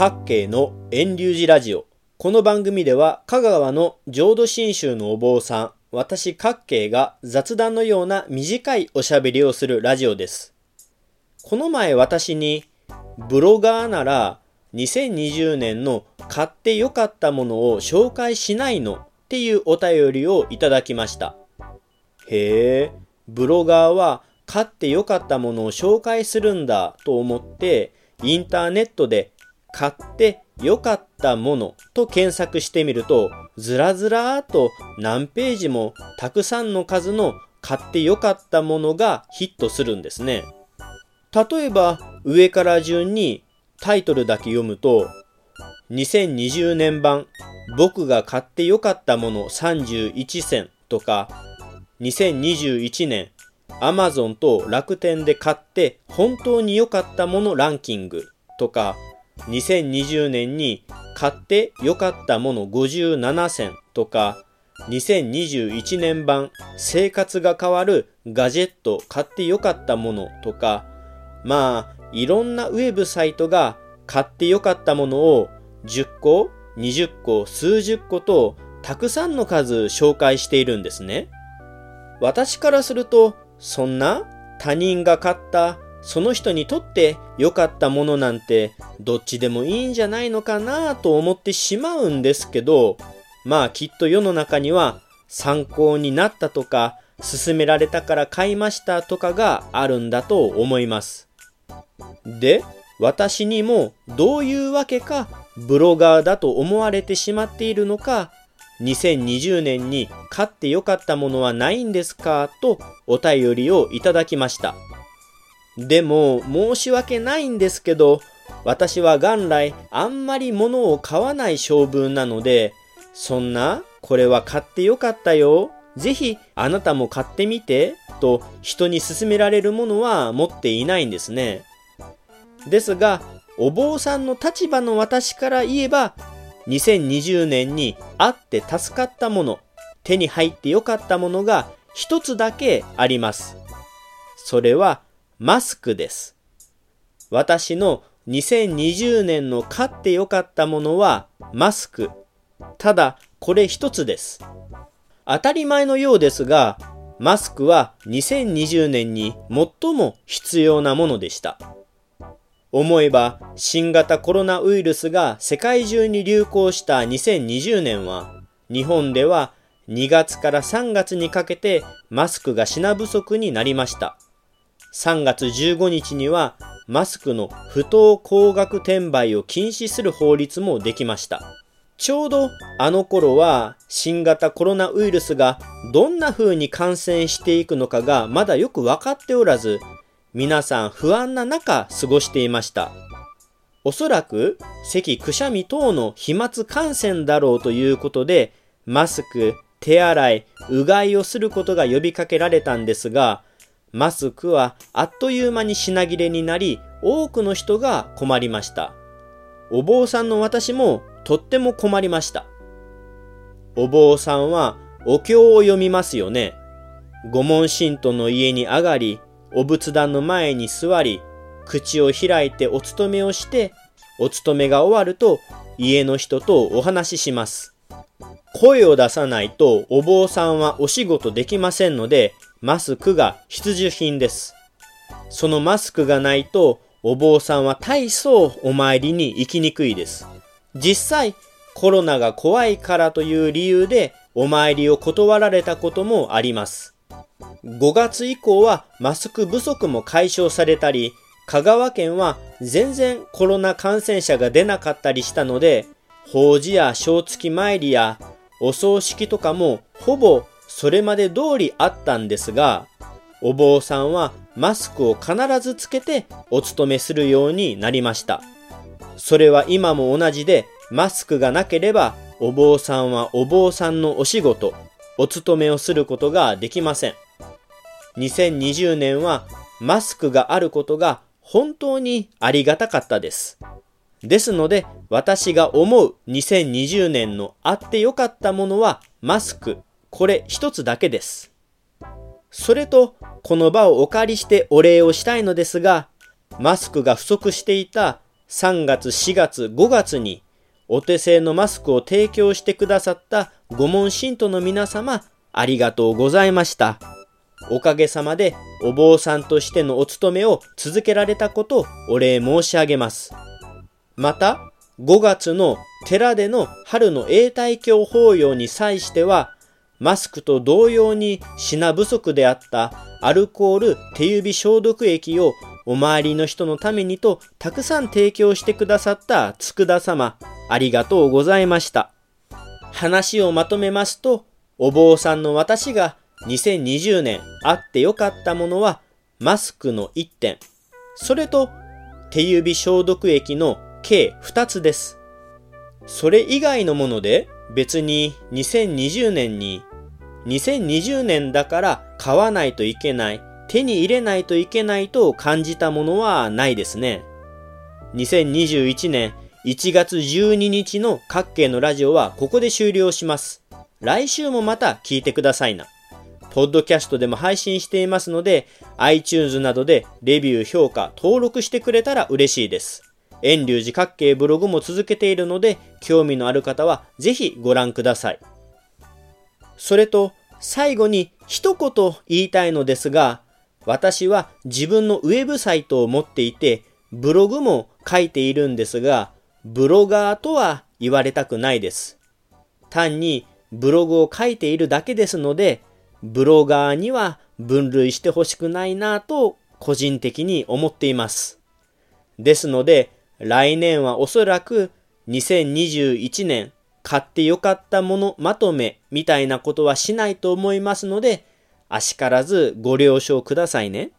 各系の遠流寺ラジオ。この番組では香川の浄土真宗のお坊さん、私各系が雑談のような短いおしゃべりをするラジオです。この前私にブロガーなら2020年の買ってよかったものを紹介しないのっていうお便りをいただきました。へえ、ブロガーは買ってよかったものを紹介するんだと思ってインターネットで買って良かったものと検索してみると、ずらずらーと何ページもたくさんの数の買って良かったものがヒットするんですね。例えば上から順にタイトルだけ読むと、2020年版僕が買って良かったもの31選とか、2021年 Amazon と楽天で買って本当に良かったものランキングとか、2020年に買って良かったもの57選とか、2021年版生活が変わるガジェット買って良かったものとか、まあ、いろんなウェブサイトが買って良かったものを10個、20個、数十個とたくさんの数紹介しているんですね。私からすると、そんな他人が買ったその人にとって良かったものなんてどっちでもいいんじゃないのかなと思ってしまうんですけど、まあきっと世の中には参考になったとか勧められたから買いましたとかがあるんだと思います。で、私にもどういうわけかブロガーだと思われてしまっているのか、2020年に買って良かったものはないんですかとお便りをいただきました。でも申し訳ないんですけど、私は元来あんまり物を買わない性分なので、そんな、これは買ってよかったよ。ぜひあなたも買ってみて、と人に勧められるものは持っていないんですね。ですが、お坊さんの立場の私から言えば、2020年にあって助かったもの、手に入ってよかったものが一つだけあります。それはマスクです。私の2020年の買ってよかったものはマスク。ただ、これ一つです。当たり前のようですが、マスクは2020年に最も必要なものでした。思えば、新型コロナウイルスが世界中に流行した2020年は、日本では2月から3月にかけてマスクが品不足になりました。3月15日にはマスクの不当高額転売を禁止する法律もできました。ちょうどあの頃は新型コロナウイルスがどんな風に感染していくのかがまだよくわかっておらず、皆さん不安な中過ごしていました。おそらく咳くしゃみ等の飛沫感染だろうということで、マスク、手洗い、うがいをすることが呼びかけられたんですが、マスクはあっという間に品切れになり、多くの人が困りました。お坊さんの私もとっても困りました。お坊さんはお経を読みますよね。御門神徒の家に上がり、お仏壇の前に座り、口を開いてお勤めをして、お勤めが終わると家の人とお話しします。声を出さないとお坊さんはお仕事できませんので、マスクが必需品です。そのマスクがないと、お坊さんは大層お参りに行きにくいです。実際、コロナが怖いからという理由でお参りを断られたこともあります。5月以降はマスク不足も解消されたり、香川県は全然コロナ感染者が出なかったりしたので、法事や正月参りやお葬式とかもほぼそれまで通りあったんですが、お坊さんはマスクを必ずつけてお勤めするようになりました。それは今も同じで、マスクがなければお坊さんはお坊さんのお仕事、お勤めをすることができません。2020年はマスクがあることが本当にありがたかったです。ですので私が思う2020年のあってよかったものはマスクこれ一つだけです。それと、この場をお借りしてお礼をしたいのですが、マスクが不足していた3月、4月、5月にお手製のマスクを提供してくださったご門信徒の皆様、ありがとうございました。おかげさまでお坊さんとしてのお勤めを続けられたことをお礼申し上げます。また、5月の寺での春の永代教法要に際しては、マスクと同様に品不足であったアルコール手指消毒液をお周りの人のためにとたくさん提供してくださった佃様、ありがとうございました。話をまとめますと、お坊さんの私が2020年あってよかったものはマスクの1点、それと手指消毒液の計2つです。それ以外のもので別に2020年に2020年だから買わないといけない、手に入れないといけないと感じたものはないですね。2021年1月12日の各系のラジオはここで終了します。来週もまた聞いてくださいな。ポッドキャストでも配信していますので、iTunes などでレビュー、評価、登録してくれたら嬉しいです。遠流寺各系ブログも続けているので、興味のある方はぜひご覧ください。それと、最後に一言言いたいのですが、私は自分のウェブサイトを持っていて、ブログも書いているんですが、ブロガーとは言われたくないです。単にブログを書いているだけですので、ブロガーには分類してほしくないなと個人的に思っています。ですので、来年はおそらく2021年買ってよかったものまとめみたいなことはしないと思いますので、あしからずご了承くださいね。